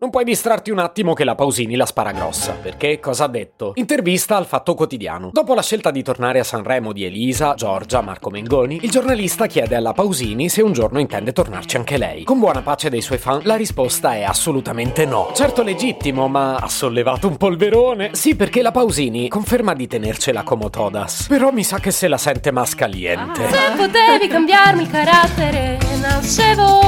Non puoi distrarti un attimo che la Pausini la spara grossa, perché cosa ha detto? Intervista al Fatto Quotidiano. Dopo la scelta di tornare a Sanremo di Elisa, Giorgia, Marco Mengoni, il giornalista chiede alla Pausini se un giorno intende tornarci anche lei. Con buona pace dei suoi fan, la risposta è assolutamente no. Certo legittimo, ma ha sollevato un polverone. Sì, perché la Pausini conferma di tenercela come todas. Però mi sa che se la sente mascaliente. Se potevi cambiarmi carattere, nascevo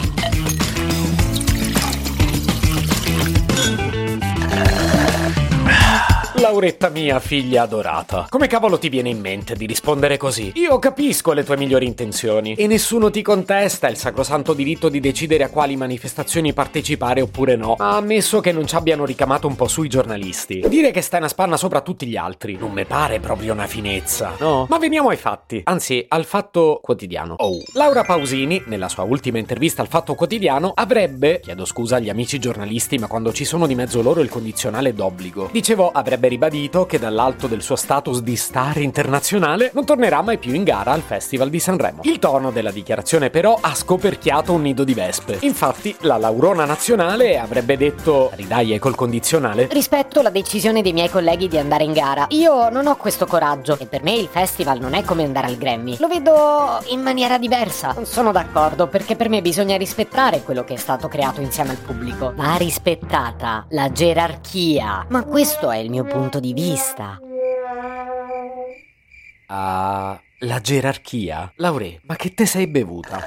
Lauretta mia, figlia adorata. Come cavolo ti viene in mente di rispondere così? Io capisco le tue migliori intenzioni e nessuno ti contesta il sacrosanto diritto di decidere a quali manifestazioni partecipare oppure no, ma ammesso che non ci abbiano ricamato un po' sui giornalisti. Dire che stai una spanna sopra tutti gli altri non mi pare proprio una finezza, no? Ma veniamo ai fatti, anzi al fatto quotidiano. Oh. Laura Pausini, nella sua ultima intervista al Fatto Quotidiano, avrebbe, chiedo scusa agli amici giornalisti, ma quando ci sono di mezzo loro il condizionale d'obbligo, dicevo avrebbe ribadito che dall'alto del suo status di star internazionale non tornerà mai più in gara al Festival di Sanremo. Il tono della dichiarazione però ha scoperchiato un nido di vespe. Infatti la Laurona nazionale avrebbe detto, ridaglie col condizionale, rispetto la decisione dei miei colleghi di andare in gara. Io non ho questo coraggio e per me il festival non è come andare al Grammy. Lo vedo in maniera diversa. Non sono d'accordo perché per me bisogna rispettare quello che è stato creato insieme al pubblico. Va rispettata la gerarchia. Ma questo è il mio punto punto di vista. Ah, la gerarchia? Laure, ma che te sei bevuta?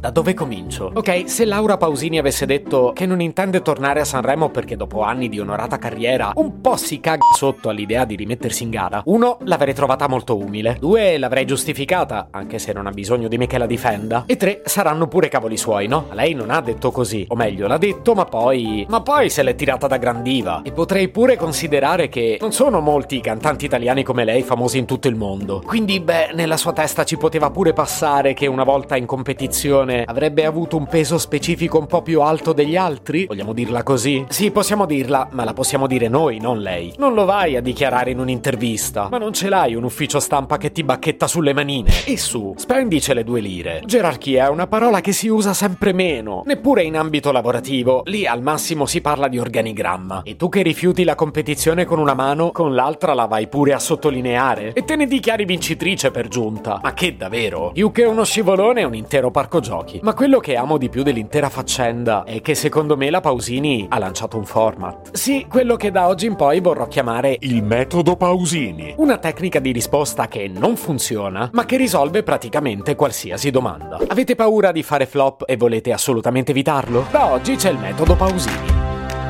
Da dove comincio? Ok, se Laura Pausini avesse detto che non intende tornare a Sanremo perché dopo anni di onorata carriera un po' si caga sotto all'idea di rimettersi in gara, uno, l'avrei trovata molto umile, due, l'avrei giustificata, anche se non ha bisogno di me che la difenda, e tre, saranno pure cavoli suoi, no? Lei non ha detto così, o meglio, l'ha detto, ma poi... ma poi se l'è tirata da grandiva. E potrei pure considerare che non sono molti i cantanti italiani come lei famosi in tutto il mondo. Quindi, beh, nella sua testa ci poteva pure passare che una volta in competizione avrebbe avuto un peso specifico un po' più alto degli altri? Vogliamo dirla così? Sì, possiamo dirla, ma la possiamo dire noi, non lei. Non lo vai a dichiarare in un'intervista, ma non ce l'hai un ufficio stampa che ti bacchetta sulle manine. E su, spendice le due lire. Gerarchia è una parola che si usa sempre meno, neppure in ambito lavorativo. Lì al massimo si parla di organigramma. E tu che rifiuti la competizione con una mano, con l'altra la vai pure a sottolineare. E te ne dichiari vincitrice per giunta. Ma che davvero? Più che uno scivolone è un intero parco parco giochi. Ma quello che amo di più dell'intera faccenda è che secondo me la Pausini ha lanciato un format. Sì, quello che da oggi in poi vorrò chiamare il metodo Pausini. Una tecnica di risposta che non funziona, ma che risolve praticamente qualsiasi domanda. Avete paura di fare flop e volete assolutamente evitarlo? Da oggi c'è il metodo Pausini.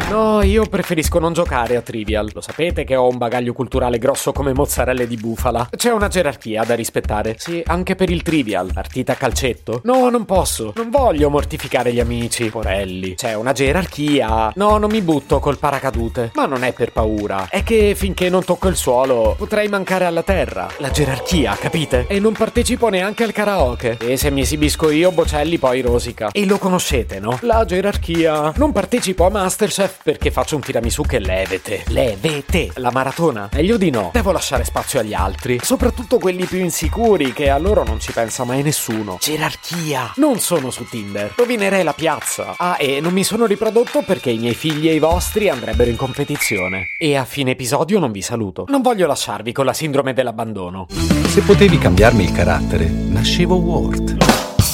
No, io preferisco non giocare a Trivial. Lo sapete che ho un bagaglio culturale grosso come mozzarelle di bufala. C'è una gerarchia da rispettare. Sì, anche per il Trivial. Partita a calcetto? No, non posso. Non voglio mortificare gli amici. Porelli. C'è una gerarchia. No, non mi butto col paracadute. Ma non è per paura. È che finché non tocco il suolo potrei mancare alla terra. La gerarchia, capite? E non partecipo neanche al karaoke. E se mi esibisco io, Bocelli poi rosica. E lo conoscete, no? La gerarchia. Non partecipo a Masterchef perché faccio un tiramisù che levete. Levete! La maratona? Meglio di no. Devo lasciare spazio agli altri. Soprattutto quelli più insicuri, che a loro non ci pensa mai nessuno. Gerarchia! Non sono su Tinder. Rovinerei la piazza. Ah, e non mi sono riprodotto perché i miei figli e i vostri andrebbero in competizione. E a fine episodio non vi saluto. Non voglio lasciarvi con la sindrome dell'abbandono. Se potevi cambiarmi il carattere, nascevo Ward